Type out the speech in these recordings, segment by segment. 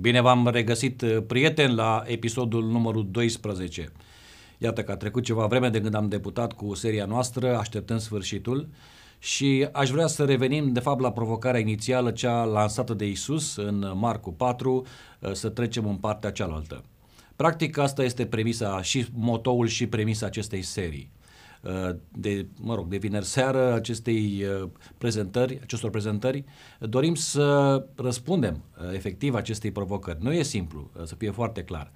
Bine v-am regăsit, uh, prieteni, la episodul numărul 12. Iată că a trecut ceva vreme de când am debutat cu seria noastră, așteptăm sfârșitul și aș vrea să revenim de fapt la provocarea inițială, cea lansată de Isus în Marcu 4, uh, să trecem în partea cealaltă. Practic asta este premisa și motoul și premisa acestei serii. Uh, de, mă rog, de vineri seară acestei uh, prezentări, acestor prezentări, dorim să răspundem uh, efectiv acestei provocări. Nu e simplu, să fie foarte clar.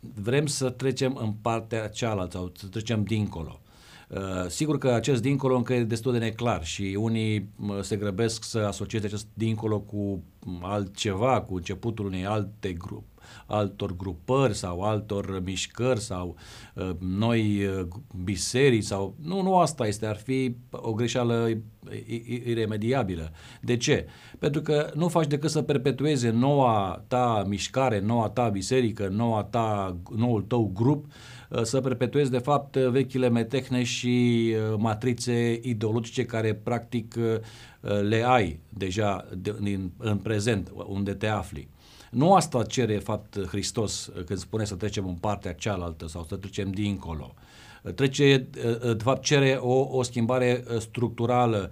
Vrem să trecem în partea cealaltă sau să trecem dincolo. Sigur că acest dincolo încă e destul de neclar și unii se grăbesc să asocieze acest dincolo cu altceva, cu începutul unei alte grup, altor grupări sau altor mișcări sau uh, noi uh, biserici sau... Nu, nu asta este, ar fi o greșeală iremediabilă. De ce? Pentru că nu faci decât să perpetueze noua ta mișcare, noua ta biserică, noua ta, noul tău grup, uh, să perpetuezi de fapt vechile metehne și uh, matrițe ideologice care practic uh, le ai deja din, în prezent unde te afli. Nu asta cere, de fapt, Hristos uh, când spune să trecem în partea cealaltă sau să trecem dincolo. Uh, trece, uh, de fapt, cere o, o schimbare structurală,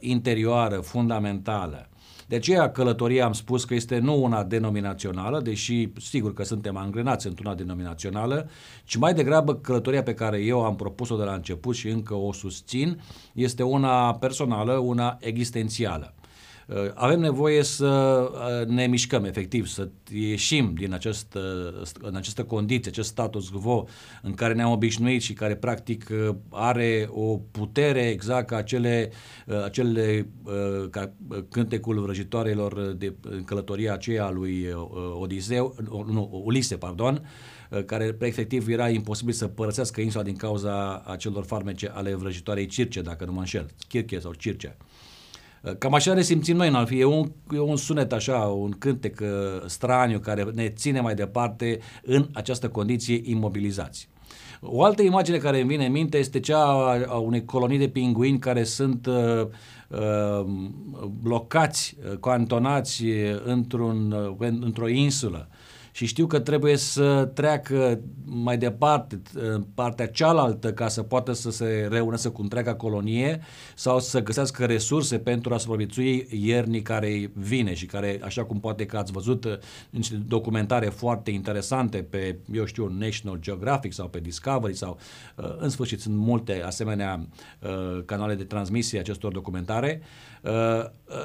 interioară, fundamentală. De aceea călătoria am spus că este nu una denominațională, deși sigur că suntem angrenați într-una denominațională, ci mai degrabă călătoria pe care eu am propus-o de la început și încă o susțin, este una personală, una existențială. Uh, avem nevoie să uh, ne mișcăm efectiv, să ieșim din acest, în această condiție, acest status quo în care ne-am obișnuit și care practic uh, are o putere exact ca acele, acele ca cântecul vrăjitoarelor de în călătoria aceea lui Odiseu, nu, Ulise, pardon, care efectiv era imposibil să părăsească insula din cauza acelor farmece ale vrăjitoarei Circe, dacă nu mă înșel, Chirche sau Circe. Cam așa ne simțim noi în Alfie. E un, e un sunet așa, un cântec uh, straniu care ne ține mai departe în această condiție imobilizați. O altă imagine care îmi vine în minte este cea a unei colonii de pinguini care sunt uh, uh, blocați, uh, cantonați într-un, uh, într-o insulă și știu că trebuie să treacă mai departe, în partea cealaltă, ca să poată să se reunească cu întreaga colonie sau să găsească resurse pentru a supraviețui iernii care vine și care, așa cum poate că ați văzut niște documentare foarte interesante pe, eu știu, National Geographic sau pe Discovery sau, uh, în sfârșit, sunt multe asemenea uh, canale de transmisie acestor documentare, uh,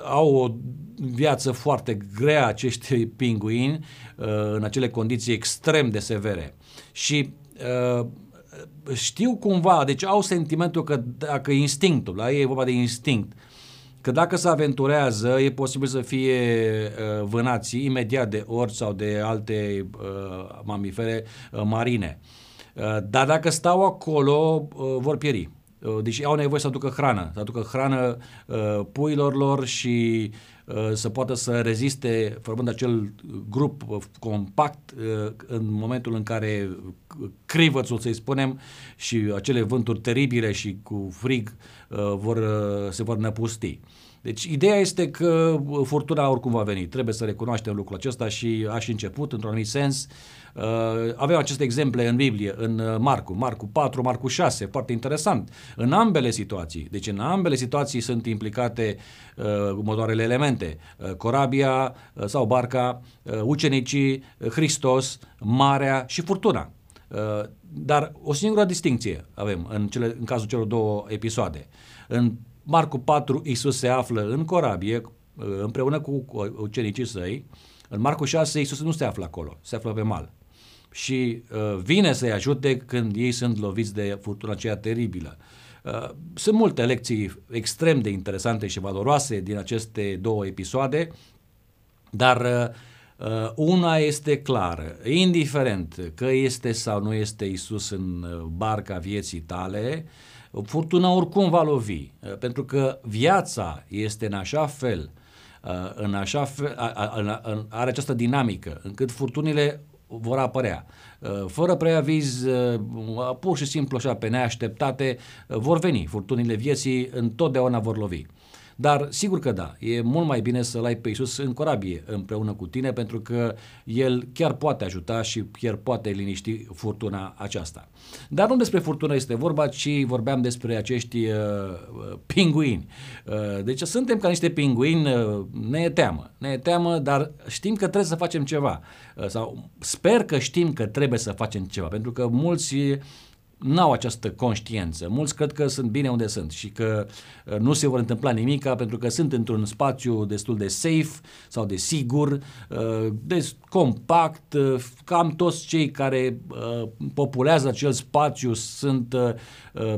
au o viață foarte grea acești pinguini în acele condiții extrem de severe. Și uh, știu cumva, deci au sentimentul că dacă instinctul, la ei e vorba de instinct, că dacă se aventurează, e posibil să fie uh, vânați imediat de orți sau de alte uh, mamifere uh, marine. Uh, dar dacă stau acolo, uh, vor pieri. Uh, deci au nevoie să aducă hrană, să aducă hrană uh, puilor lor și uh, să poată să reziste, formând acel grup uh, compact uh, în momentul în care crivățul, să-i spunem, și acele vânturi teribile și cu frig uh, vor, uh, se vor năpusti. Deci ideea este că furtuna oricum va veni. Trebuie să recunoaștem lucrul acesta și aș început într-un anumit sens uh, Uh, avem aceste exemple în Biblie, în uh, Marcu, Marcu 4, Marcu 6, foarte interesant. În ambele situații, deci în ambele situații sunt implicate uh, următoarele elemente. Uh, corabia uh, sau barca, uh, ucenicii, uh, Hristos, marea și furtuna. Uh, dar o singură distinție avem în, cele, în cazul celor două episoade. În Marcu 4, Isus se află în corabie uh, împreună cu ucenicii săi. În Marcu 6, Isus nu se află acolo, se află pe mal și uh, vine să-i ajute când ei sunt loviți de furtuna aceea teribilă. Uh, sunt multe lecții extrem de interesante și valoroase din aceste două episoade, dar uh, uh, una este clară, indiferent că este sau nu este Isus în uh, barca vieții tale, furtuna oricum va lovi, uh, pentru că viața este în așa fel, uh, în așa fel, are această dinamică, încât furtunile vor apărea. Uh, fără preaviz, uh, pur și simplu așa, pe neașteptate, uh, vor veni. Furtunile vieții întotdeauna vor lovi. Dar sigur că da, e mult mai bine să-L ai pe Iisus în corabie împreună cu tine pentru că El chiar poate ajuta și chiar poate liniști furtuna aceasta. Dar nu despre furtună este vorba, ci vorbeam despre acești uh, uh pinguini. Uh, deci suntem ca niște pinguini, uh, ne e teamă, ne e teamă, dar știm că trebuie să facem ceva. Uh, sau sper că știm că trebuie să facem ceva, pentru că mulți n-au această conștiență. Mulți cred că sunt bine unde sunt și că uh, nu se vor întâmpla nimic pentru că sunt într-un spațiu destul de safe sau de sigur, uh, de compact, uh, cam toți cei care populează acel spațiu sunt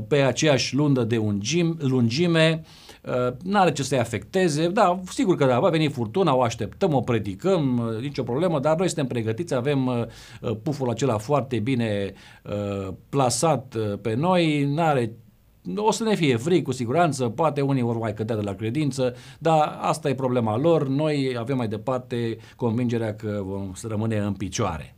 pe aceeași lundă de lungime, Uh, nu are ce să-i afecteze, da, sigur că da, va veni furtuna, o așteptăm, o predicăm, uh, nicio problemă, dar noi suntem pregătiți, avem uh, puful acela foarte bine plasat pe noi, nu are o să ne fie fric cu siguranță, poate unii vor mai cădea de la credință, dar asta e problema lor, noi avem mai departe convingerea că vom rămâne în picioare.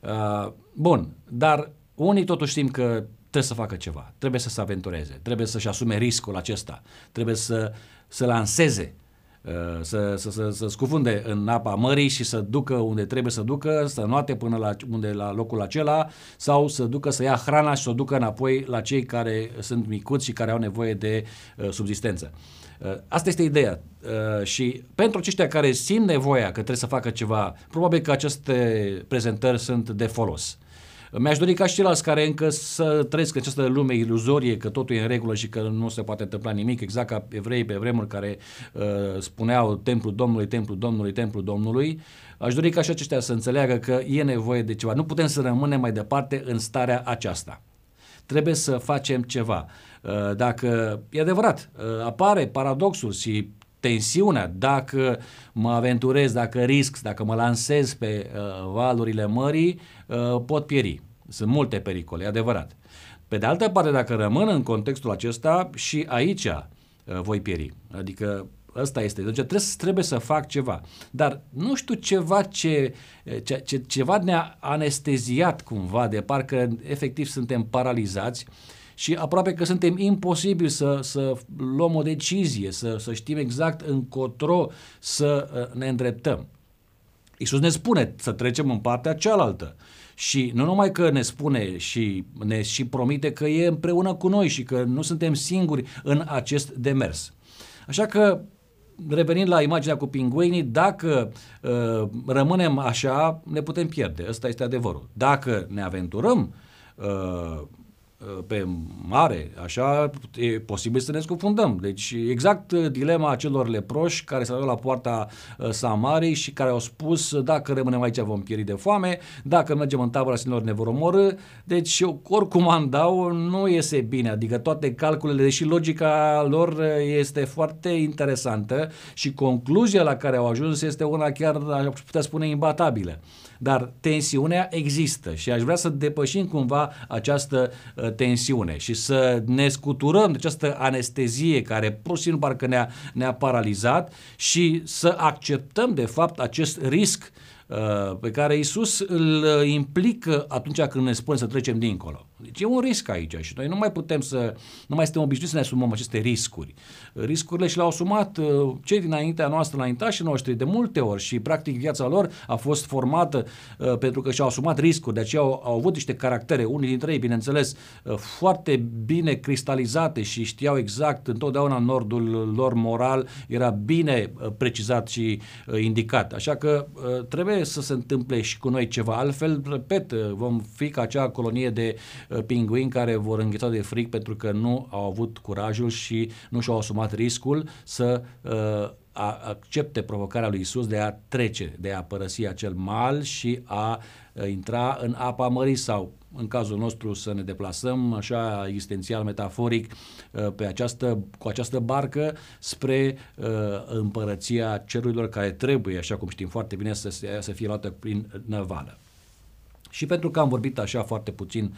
Uh, bun, dar unii totuși știm că trebuie să facă ceva, trebuie să se aventureze, trebuie să-și asume riscul acesta, trebuie să, să lanseze, uh, să, să, să, să scufunde în apa mării și să ducă unde trebuie să ducă, să noate până la, unde, la locul acela sau să ducă să ia hrana și să o ducă înapoi la cei care sunt micuți și care au nevoie de uh, subsistență. Uh, asta este ideea uh, și pentru aceștia care simt nevoia că trebuie să facă ceva, probabil că aceste prezentări sunt de folos. Mi-aș dori ca și ceilalți care încă să trăiesc această lume iluzorie, că totul e în regulă și că nu se poate întâmpla nimic, exact ca evrei pe vremuri care uh, spuneau templul Domnului, templul Domnului, templul Domnului, aș dori ca și aceștia să înțeleagă că e nevoie de ceva. Nu putem să rămânem mai departe în starea aceasta. Trebuie să facem ceva. Uh, dacă, e adevărat, uh, apare paradoxul și tensiunea, dacă mă aventurez, dacă risc, dacă mă lansez pe uh, valurile mării, uh, pot pieri. Sunt multe pericole, e adevărat. Pe de altă parte, dacă rămân în contextul acesta, și aici uh, voi pieri. Adică ăsta este. Deci trebuie, trebuie să fac ceva. Dar nu știu ceva ce, ce, ce ceva ne-a anesteziat cumva, de parcă efectiv suntem paralizați și aproape că suntem imposibili să, să luăm o decizie, să, să știm exact încotro să uh, ne îndreptăm. Iisus ne spune să trecem în partea cealaltă. Și nu numai că ne spune și ne și promite că e împreună cu noi și că nu suntem singuri în acest demers. Așa că, revenind la imaginea cu pinguinii, dacă uh, rămânem așa, ne putem pierde. Ăsta este adevărul. Dacă ne aventurăm uh, Uh, pe mare, așa, e posibil să ne scufundăm. Deci exact uh, dilema celor leproși care s-au la poarta uh, Samariei și care au spus dacă rămânem aici vom pieri de foame, dacă mergem în tabăra sinilor ne vor omorâ. Deci oricum andau nu iese bine, adică toate calculele, deși logica lor este foarte interesantă și concluzia la care au ajuns este una chiar, aș putea spune, imbatabilă. Dar tensiunea există și aș vrea să depășim cumva această uh, tensiune și să ne scuturăm de această anestezie care pur și simplu parcă ne-a, ne-a paralizat și să acceptăm de fapt acest risc uh, pe care Isus îl uh, implică atunci când ne spune să trecem dincolo. Deci e un risc aici și noi nu mai putem să, nu mai suntem obișnuiți să ne asumăm aceste riscuri. Riscurile și le-au asumat uh, cei dinaintea noastră, înaintașii noștri, de multe ori și practic viața lor a fost formată uh, pentru că și-au asumat riscuri, de aceea au, au avut niște caractere, unii dintre ei, bineînțeles, uh, foarte bine cristalizate și știau exact întotdeauna nordul lor moral era bine precizat și indicat. Așa că trebuie să se întâmple și cu noi ceva. Altfel, repet, vom fi ca acea colonie de Uh, pinguini care vor îngheța de fric pentru că nu au avut curajul și nu și-au asumat riscul să uh, a, accepte provocarea lui Isus de a trece, de a părăsi acel mal și a uh, intra în apa mării sau în cazul nostru să ne deplasăm așa existențial, metaforic, uh, pe această, cu această barcă spre uh, împărăția cerurilor care trebuie, așa cum știm foarte bine, să, să fie luată prin năvală. Și pentru că am vorbit așa foarte puțin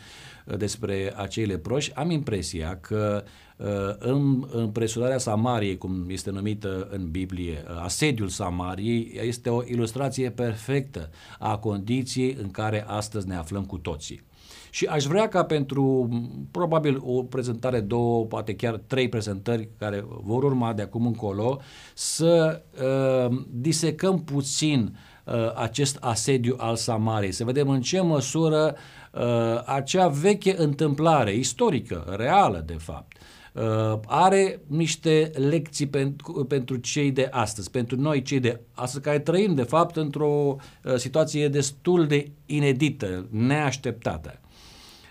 uh, despre acei leproși, am impresia că uh, în împresurarea Samariei, cum este numită în Biblie, uh, asediul Samariei, este o ilustrație perfectă a condiției în care astăzi ne aflăm cu toții. Și aș vrea ca pentru probabil o prezentare, două, poate chiar trei prezentări care vor urma de acum încolo, să uh, disecăm puțin uh, acest asediu al Samariei, să vedem în ce măsură uh, acea veche întâmplare istorică, reală de fapt, uh, are niște lecții pentru, pentru cei de astăzi, pentru noi cei de astăzi care trăim de fapt într-o uh, situație destul de inedită, neașteptată.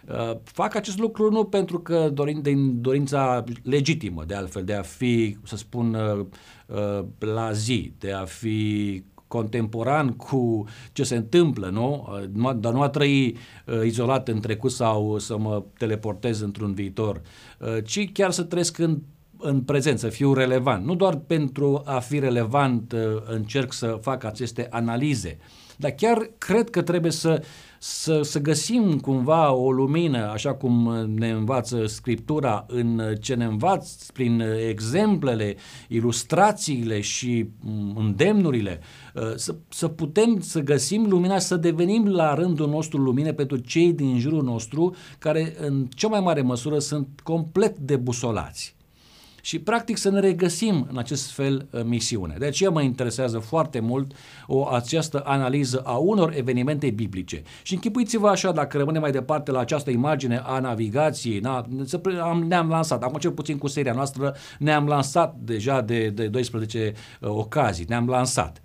Uh, fac acest lucru nu pentru că dorin, din dorința legitimă, de altfel, de a fi, să spun, uh, uh, la zi, de a fi contemporan cu ce se întâmplă, nu? Dar nu a trăi uh, izolat în trecut sau să mă teleportez într-un viitor, uh, ci chiar să trăiesc în în prezent, să fiu relevant. Nu doar pentru a fi relevant uh, încerc să fac aceste analize, dar chiar cred că trebuie să să, să găsim cumva o lumină, așa cum ne învață Scriptura, în ce ne învață prin exemplele, ilustrațiile și mm, îndemnurile, uh, să, să putem să găsim lumina, să devenim la rândul nostru lumine pentru cei din jurul nostru care în cea mai mare măsură sunt complet debusolați și practic să ne regăsim în acest fel uh, misiune. De aceea mă interesează foarte mult o această analiză a unor evenimente biblice. Și închipuiți-vă așa, dacă rămânem mai departe la această imagine a navigației, na, ne-am lansat, acum cel puțin cu seria noastră, ne-am lansat deja de, de 12 uh, ocazii, ne-am lansat.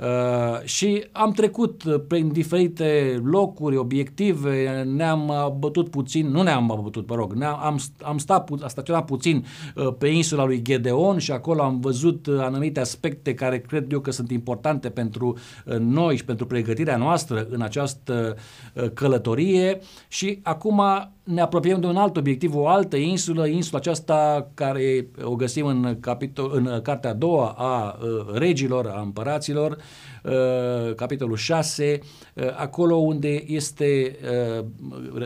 Uh, și am trecut uh, prin diferite locuri, obiective, ne-am bătut puțin, nu ne-am bătut, mă rog, ne-am, am, am stat, am staționat puțin uh, pe insula lui Gedeon și acolo am văzut uh, anumite aspecte care cred eu că sunt importante pentru uh, noi și pentru pregătirea noastră în această uh, călătorie. Și acum ne apropiem de un alt obiectiv, o altă insulă, insula aceasta care o găsim în, capitol, în cartea a doua a uh, regilor, a împăraților, uh, capitolul 6, uh, acolo unde este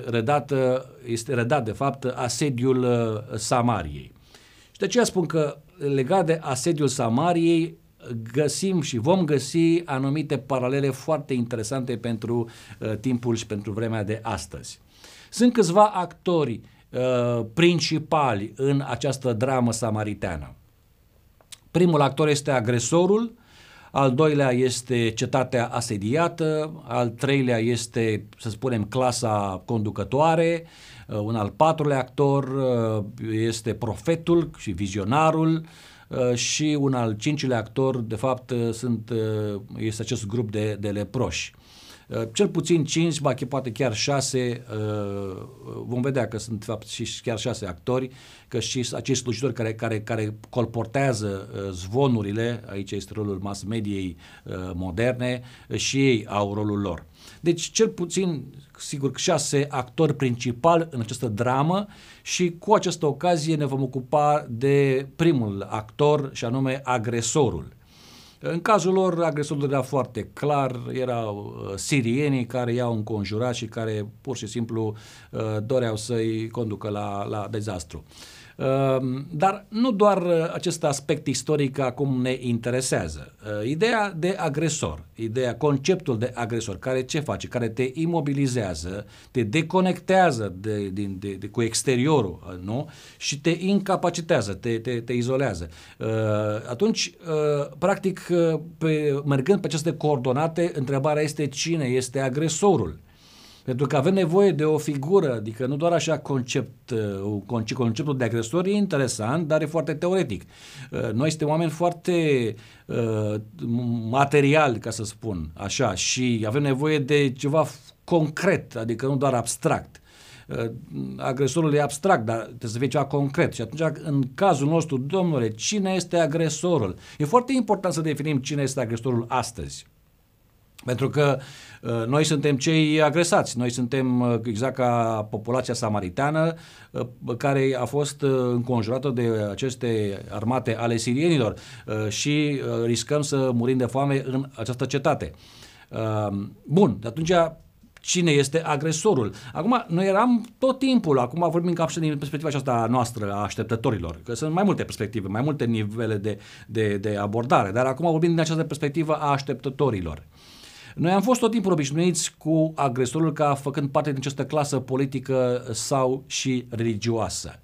redată, este redat de fapt asediul Samariei. Și de aceea spun că legat de asediul Samariei, găsim și vom găsi anumite paralele foarte interesante pentru uh, timpul și pentru vremea de astăzi. Sunt câțiva actori uh, principali în această dramă samariteană. Primul actor este agresorul, al doilea este cetatea asediată, al treilea este, să spunem, clasa conducătoare, uh, un al patrulea actor uh, este profetul și vizionarul uh, și un al cincilea actor, de fapt, sunt, este acest grup de, de leproși. Uh, cel puțin 5, ba poate chiar 6, uh, vom vedea că sunt fapt și chiar 6 actori, că și acești slujitori care, care, care colportează uh, zvonurile, aici este rolul mass mediei moderne, și ei au rolul lor. Deci cel puțin, sigur, șase actori principali în această dramă și cu această ocazie ne vom ocupa de primul actor și anume agresorul. În cazul lor, agresorul era foarte clar, erau uh, sirienii care i-au înconjurat și care pur și simplu uh, doreau să-i conducă la, la dezastru. Ehm, dar nu doar uh, acest aspect istoric acum ne interesează. Uh, ideea de agresor, ideea, conceptul de agresor, care ce face? Care te imobilizează, te deconectează de, de, de, de, cu exteriorul uh, nu? și te incapacitează, te, te, te izolează. Atunci, practic, pe, mergând pe aceste coordonate, întrebarea este cine este agresorul. Pentru că avem nevoie de o figură, adică nu doar așa concept, uh, conceptul de agresor e interesant, dar e foarte teoretic. Uh, noi suntem oameni foarte uh, materiali, ca să spun așa, și avem nevoie de ceva concret, adică nu doar abstract agresorul e abstract, dar trebuie să fie ceva concret. Și atunci, în cazul nostru, domnule, cine este agresorul? E foarte important să definim cine este agresorul astăzi. Pentru că uh, noi suntem cei agresați, noi suntem uh, exact ca populația samariteană uh, care a fost uh, înconjurată de aceste armate ale sirienilor uh, și uh, riscăm să murim de foame în această cetate. Uh, bun, de atunci cine este agresorul. Acum, noi eram tot timpul, acum vorbim cam și din perspectiva aceasta noastră a așteptătorilor, că sunt mai multe perspective, mai multe nivele de, de, de abordare, dar acum vorbim din această perspectivă a așteptătorilor. Noi am fost tot timpul obișnuiți cu agresorul ca făcând parte din această clasă politică sau și religioasă.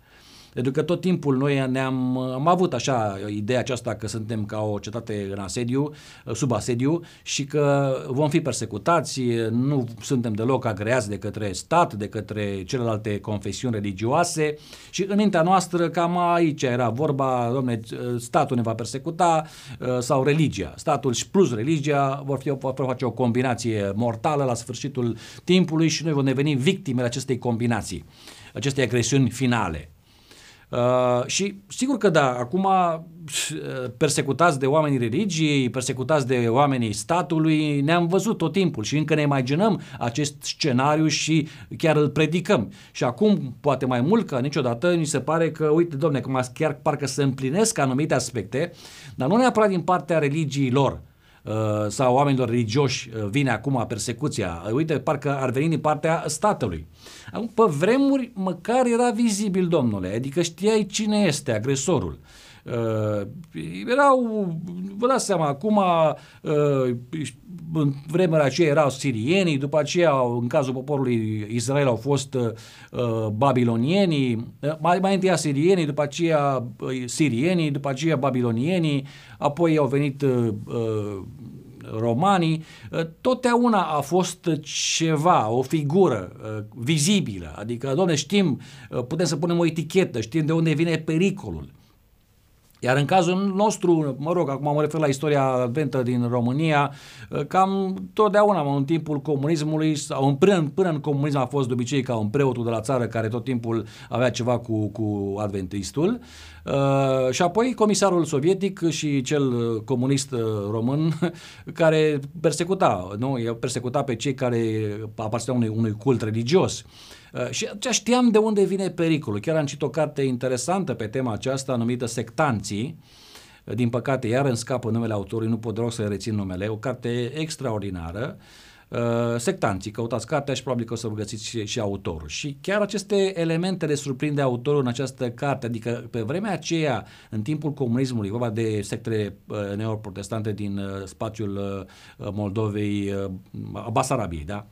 Pentru că tot timpul noi ne-am am avut așa ideea aceasta că suntem ca o cetate în asediu, sub asediu și că vom fi persecutați, nu suntem deloc agreați de către stat, de către celelalte confesiuni religioase și în mintea noastră cam aici era vorba, domne, statul ne va persecuta sau religia. Statul și plus religia vor, fi, vor face o combinație mortală la sfârșitul timpului și noi vom deveni victimele acestei combinații, acestei agresiuni finale. Uh, și sigur că da, acum uh, persecutați de oamenii religiei, persecutați de oamenii statului, ne-am văzut tot timpul și încă ne imaginăm acest scenariu și chiar îl predicăm. Și acum, poate mai mult ca niciodată, ni se pare că, uite, domne, cum chiar parcă se împlinesc anumite aspecte, dar nu neapărat din partea religiei lor, Uh, sau oamenilor religioși uh, vine acum persecuția. Uh, uite, parcă ar veni din partea statului. Pe vremuri măcar era vizibil, domnule, adică știai cine este agresorul. Uh, erau, vă dați seama, acum uh, în vremea aceea erau sirienii, după aceea în cazul poporului Israel au fost uh, babilonienii, uh, mai, mai întâi sirienii, după aceea uh, sirienii, după aceea babilonienii, apoi au venit uh, uh, romanii, uh, totdeauna a fost ceva, o figură uh, vizibilă, adică, doamne, știm, uh, putem să punem o etichetă, știm de unde vine pericolul. Iar în cazul nostru, mă rog, acum mă refer la istoria adventă din România, cam totdeauna în timpul comunismului, sau în, până, până în comunism a fost de obicei ca un preotul de la țară care tot timpul avea ceva cu, cu adventistul. Uh, și apoi comisarul sovietic și cel comunist român care persecuta, nu? persecuta pe cei care aparțineau unui, unui cult religios. Uh, Uh, și atunci știam de unde vine pericolul. Chiar am citit o carte interesantă pe tema aceasta numită Sectanții, uh, din păcate, iar în scapă numele autorului, nu pot deloc să rețin numele, o carte extraordinară, uh, sectanții, căutați cartea și probabil că o să vă găsiți și, și autorul. Și chiar aceste elemente le surprinde autorul în această carte, adică pe vremea aceea, în timpul comunismului, vorba de sectele uh, neoprotestante din uh, spațiul uh, Moldovei, uh, Basarabiei, da?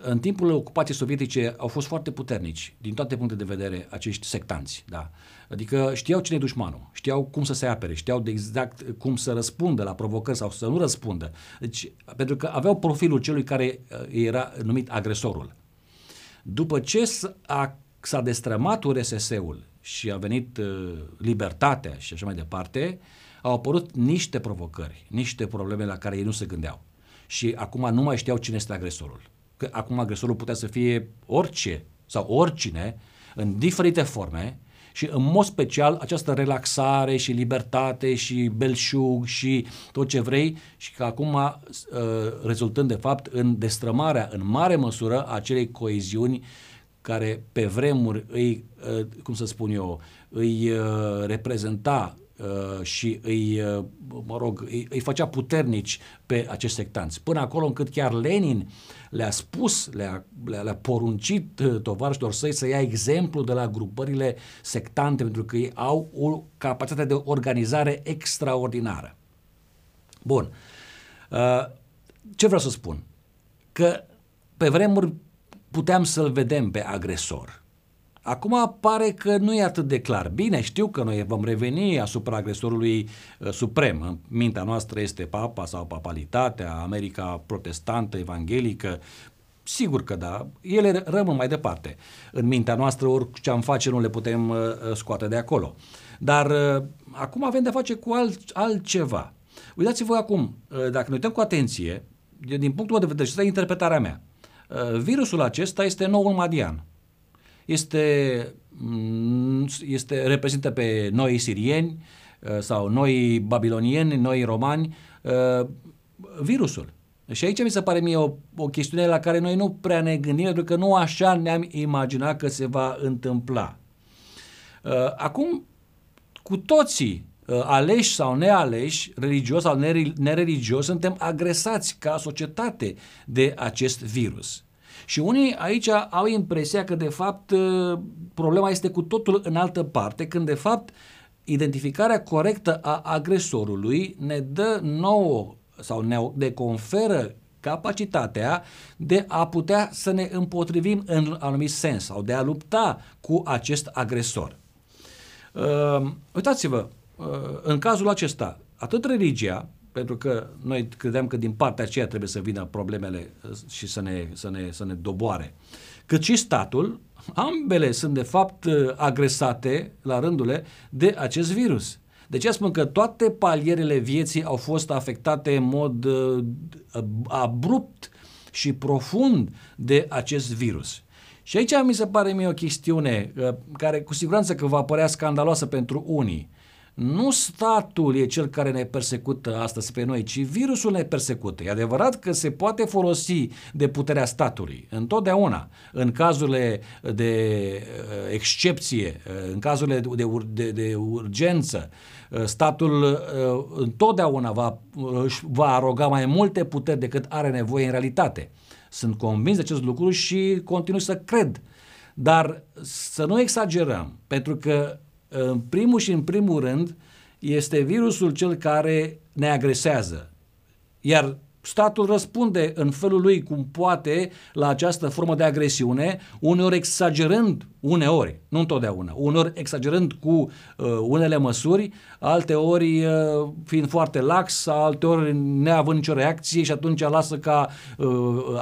Uh, în timpul ocupației sovietice au fost foarte puternici, din toate puncte de vedere, acești sectanți. Da? Adică știau cine e dușmanul, știau cum să se apere, știau de exact cum să răspundă la provocări sau să nu răspundă. Deci, pentru că aveau profilul celui care uh, era numit agresorul. După ce s-a, s-a destrămat URSS-ul și a venit uh, libertatea și așa mai departe, au apărut niște provocări, niște probleme la care ei nu se gândeau. Și acum nu mai știau cine este agresorul că acum agresorul putea să fie orice sau oricine, în diferite forme, și în mod special această relaxare și libertate și belșug și tot ce vrei și că acum uh, rezultând de fapt în destrămarea în mare măsură a acelei coeziuni care pe vremuri îi, uh, cum să spun eu, îi uh, reprezenta Uh, și îi, uh, mă rog, îi, îi făcea puternici pe acești sectanți. Până acolo încât chiar Lenin le-a spus, le-a, le-a, le poruncit uh, tovarășilor săi să ia exemplu de la grupările sectante, pentru că ei au o capacitate de organizare extraordinară. Bun. Ce vreau să spun? Că pe vremuri puteam să-l vedem pe agresor Acum pare că nu e atât de clar. Bine, știu că noi vom reveni asupra agresorului uh, suprem. În mintea noastră este papa sau papalitatea, America protestantă, evanghelică, Sigur că da, ele rămân mai departe. În mintea noastră orice am face nu le putem uh, scoate de acolo. Dar uh, acum avem de face cu alt, altceva. Uitați-vă acum, uh, dacă ne uităm cu atenție, din punctul meu de vedere, și asta e interpretarea mea, uh, virusul acesta este noul madian este, mm, este, reprezintă pe noi sirieni uh, sau noi babilonieni, noi romani, uh, virusul. Și aici mi se pare mie o, o chestiune la care noi nu prea ne gândim, pentru că nu așa ne-am imaginat că se va întâmpla. Uh, acum, cu toții, aleși sau nealeși, religios sau nereligios, suntem agresați ca societate de acest virus. Și unii aici au impresia că de fapt ă, problema este cu totul în altă parte, când de fapt identificarea corectă a agresorului ne dă nouă sau ne, ne conferă capacitatea de a putea să ne împotrivim în anumit sens sau de a lupta cu acest agresor. Uh, uitați-vă, uh, în cazul acesta, atât religia, pentru că noi credeam că din partea aceea trebuie să vină problemele uh, și să ne, să ne, să ne doboare, cât și statul, ambele sunt de fapt uh, agresate la rândule de acest virus. De ce spun că toate palierele vieții au fost afectate în mod uh, abrupt și profund de acest virus. Și aici mi se pare mie o chestiune uh, care cu siguranță că va părea scandaloasă pentru unii. Nu statul e cel care ne persecută astăzi pe noi, ci virusul ne persecută. E adevărat că se poate folosi de puterea statului, întotdeauna, în cazurile de uh, excepție, uh, în cazurile de, de, de urgență, uh, statul întotdeauna va, va aroga mai multe puteri decât are nevoie în realitate. Sunt convins de acest lucru și continui să cred. Dar să nu exagerăm, pentru că în primul și în primul rând este virusul cel care ne agresează. Iar statul răspunde în felul lui cum poate la această formă de agresiune, uneori exagerând, uneori, nu întotdeauna, uneori exagerând cu uh, unele măsuri, alte ori uh, fiind foarte lax, alte ori neavând nicio reacție și atunci lasă ca uh,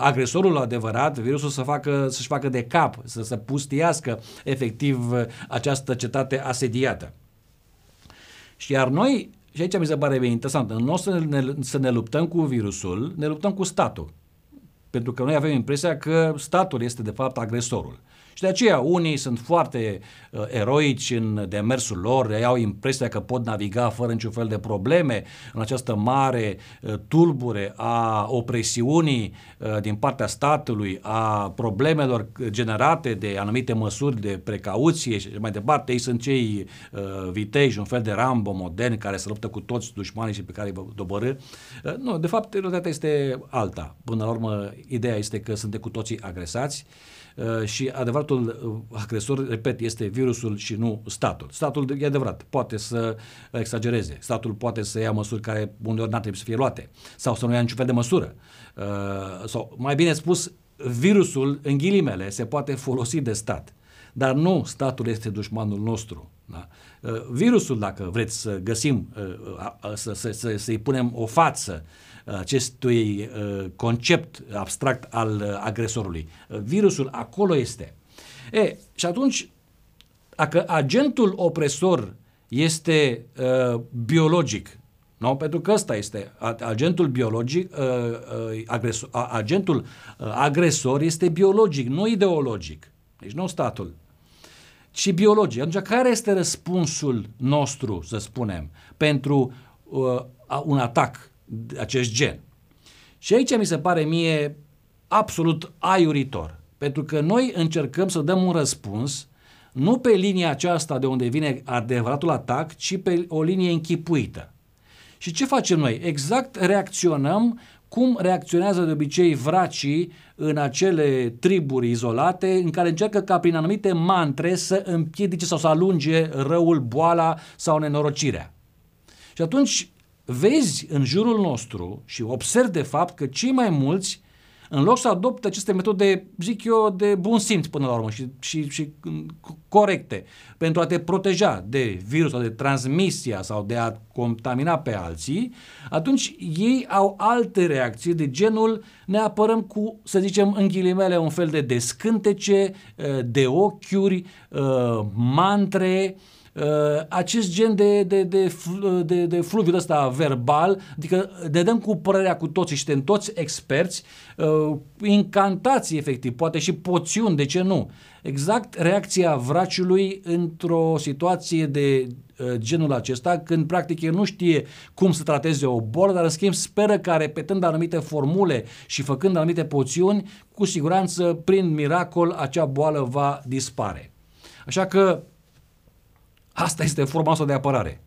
agresorul adevărat, virusul să facă, să-și facă de cap, să se pustiască efectiv uh, această cetate asediată. Și iar noi și aici mi se pare bine interesant. În loc să ne, să ne luptăm cu virusul, ne luptăm cu statul. Pentru că noi avem impresia că statul este de fapt agresorul. Și de aceea unii sunt foarte uh, eroici în demersul lor, ei au impresia că pot naviga fără niciun fel de probleme în această mare uh, tulbure a opresiunii uh, din partea statului, a problemelor generate de anumite măsuri de precauție și mai departe. Ei sunt cei uh, viteji, un fel de Rambo modern care se luptă cu toți dușmanii și pe care îi dobărâ. Uh, nu, de fapt, realitatea este alta. Până la urmă, ideea este că suntem cu toții agresați Uh, și adevăratul uh, agresor, repet, este virusul și nu statul. Statul, e adevărat, poate să exagereze, statul poate să ia măsuri care uneori n-ar trebui să fie luate sau să nu ia niciun fel de măsură. Uh, sau, mai bine spus, virusul, în ghilimele, se poate folosi de stat. Dar nu statul este dușmanul nostru. Da? Virusul, dacă vreți să găsim, să, să, să, să-i punem o față acestui uh, concept abstract al uh, agresorului. Uh, virusul acolo este. E, și atunci, dacă agentul opresor este uh, biologic, nu? Pentru că ăsta este agentul biologic, uh, uh, agresor, agentul uh, agresor este biologic, nu ideologic. Deci nu statul, ci biologic. Atunci, care este răspunsul nostru, să spunem, pentru uh, un atac de acest gen. Și aici mi se pare mie absolut aiuritor, pentru că noi încercăm să dăm un răspuns nu pe linia aceasta de unde vine adevăratul atac, ci pe o linie închipuită. Și ce facem noi? Exact reacționăm cum reacționează de obicei vracii în acele triburi izolate în care încearcă ca prin anumite mantre să împiedice sau să alunge răul, boala sau nenorocirea. Și atunci vezi în jurul nostru și observi de fapt că cei mai mulți, în loc să adopte aceste metode, zic eu, de bun simț până la urmă și, și, și corecte, pentru a te proteja de virus sau de transmisia sau de a contamina pe alții, atunci ei au alte reacții de genul ne apărăm cu, să zicem, în ghilimele, un fel de descântece, de ochiuri, mantre, uh, acest gen de, de, de, de, de fluviul ăsta verbal, adică ne dăm cu părerea cu toții și suntem toți experți, uh, incantații efectiv, poate și poțiuni, de ce nu? Exact reacția vraciului într-o situație de uh, genul acesta, când practic el nu știe cum să trateze o bolă, dar în schimb speră că repetând anumite formule și făcând anumite poțiuni, cu siguranță, prin miracol, acea boală va dispare. Așa că Asta este forma noastră de apărare.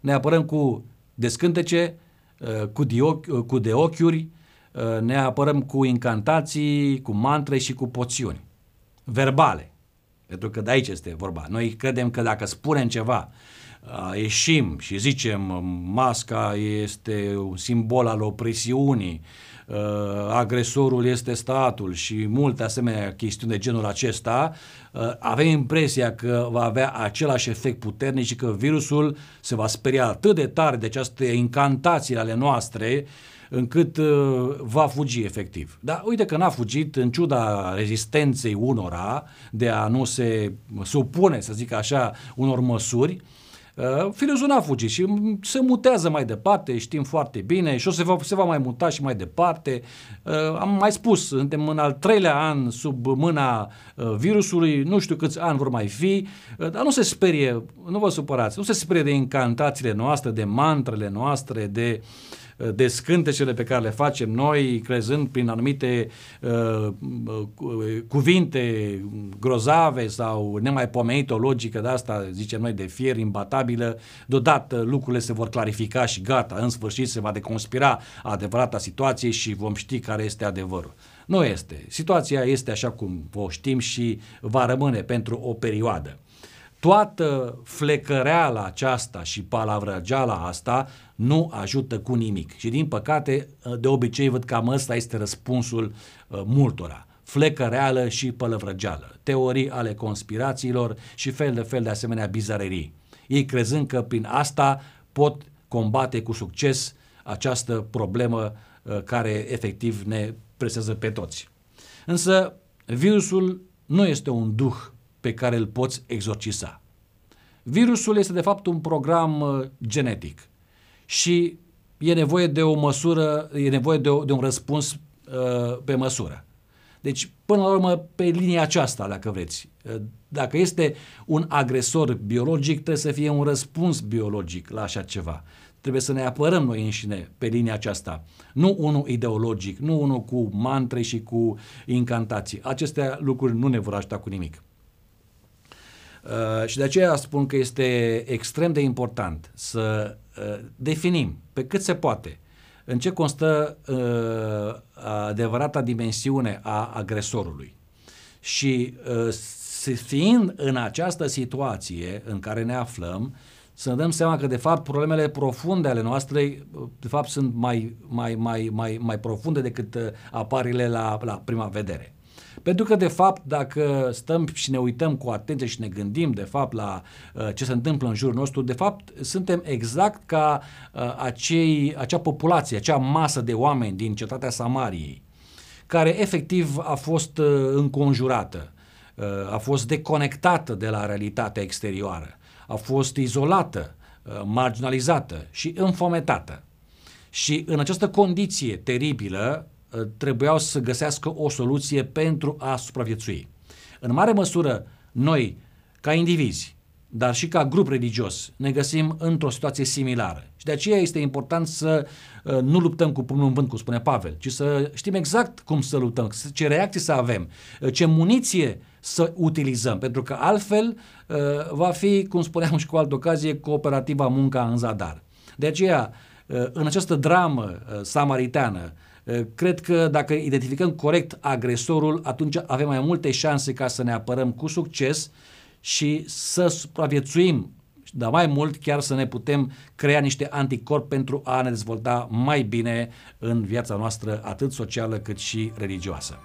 Ne apărăm cu descântece, uh, cu, diochi, uh, cu deochiuri, uh, ne apărăm cu incantații, cu mantre și cu poțiuni. Verbale. Pentru că de aici este vorba. Noi credem că dacă spunem ceva ieșim și zicem masca este un simbol al opresiunii, agresorul este statul și multe asemenea chestiuni de genul acesta, avem impresia că va avea același efect puternic și că virusul se va speria atât de tare de aceste incantații ale noastre încât uh, va fugi efectiv. Dar uite că n-a fugit în ciuda rezistenței unora de a nu se supune, să zic așa, unor măsuri, uh, n-a fugit și se mutează mai departe, știm foarte bine și o se va, se va mai muta și mai departe. Uh, am mai spus, suntem în al treilea an sub mâna uh, virusului, nu știu câți ani vor mai fi, uh, dar nu se sperie, nu vă supărați, nu se sperie de incantațiile noastre, de mantrele noastre, de uh, de scântecele pe care le facem noi, crezând prin anumite uh, uh, cuvinte grozave sau nemaipomenite o logică de asta, zicem noi, de fier imbatabilă, deodată lucrurile se vor clarifica și gata, în sfârșit se va deconspira adevărata situație și vom ști care este adevărul. Nu este. Situația este așa cum o știm și va rămâne pentru o perioadă toată flecăreala aceasta și palavrăgeala asta nu ajută cu nimic. Și din păcate, de obicei văd cam ăsta este răspunsul uh, multora. Flecă reală și pălăvrăgeală, teorii ale conspirațiilor și fel de fel de asemenea bizarerii. Ei crezând că prin asta pot combate cu succes această problemă uh, care efectiv ne presează pe toți. Însă virusul nu este un duh pe care îl poți exorcisa. Virusul este de fapt un program uh, genetic și e nevoie de o măsură, e nevoie de, o, de un răspuns uh, pe măsură. Deci, până la urmă, pe linia aceasta, dacă vreți, uh, dacă este un agresor biologic, trebuie să fie un răspuns biologic la așa ceva. Trebuie să ne apărăm noi înșine pe linia aceasta. Nu unul ideologic, nu unul cu mantre și cu incantații. Aceste lucruri nu ne vor ajuta cu nimic. Uh, și de aceea spun că este extrem de important să uh, definim pe cât se poate în ce constă uh, adevărata dimensiune a agresorului. Și uh, fiind în această situație în care ne aflăm, să ne dăm seama că de fapt problemele profunde ale noastre de fapt sunt mai, mai, mai, mai, mai profunde decât uh, aparile la, la prima vedere. Pentru că, de fapt, dacă stăm și ne uităm cu atenție și ne gândim, de fapt, la uh, ce se întâmplă în jurul nostru, de fapt, suntem exact ca uh, acei, acea populație, acea masă de oameni din cetatea Samariei, care efectiv a fost uh, înconjurată, uh, a fost deconectată de la realitatea exterioară, a fost izolată, uh, marginalizată și înfometată. Și în această condiție teribilă, Uh, trebuiau să găsească o soluție pentru a supraviețui. În mare măsură, noi, ca indivizi, dar și ca grup religios, ne găsim într-o situație similară. Și de aceea este important să uh, nu luptăm cu pumnul în vânt, cum spune Pavel, ci să știm exact cum să luptăm, ce reacții să avem, uh, ce muniție să utilizăm, pentru că altfel va fi, cum spuneam și cu altă ocazie, cooperativa munca în zadar. De aceea, în această dramă samariteană, Eh, cred că dacă identificăm corect agresorul, atunci avem mai multe șanse ca să ne apărăm cu succes și să supraviețuim, dar mai mult chiar să ne putem crea niște anticorpi pentru a ne dezvolta mai bine în viața noastră, atât socială cât și religioasă.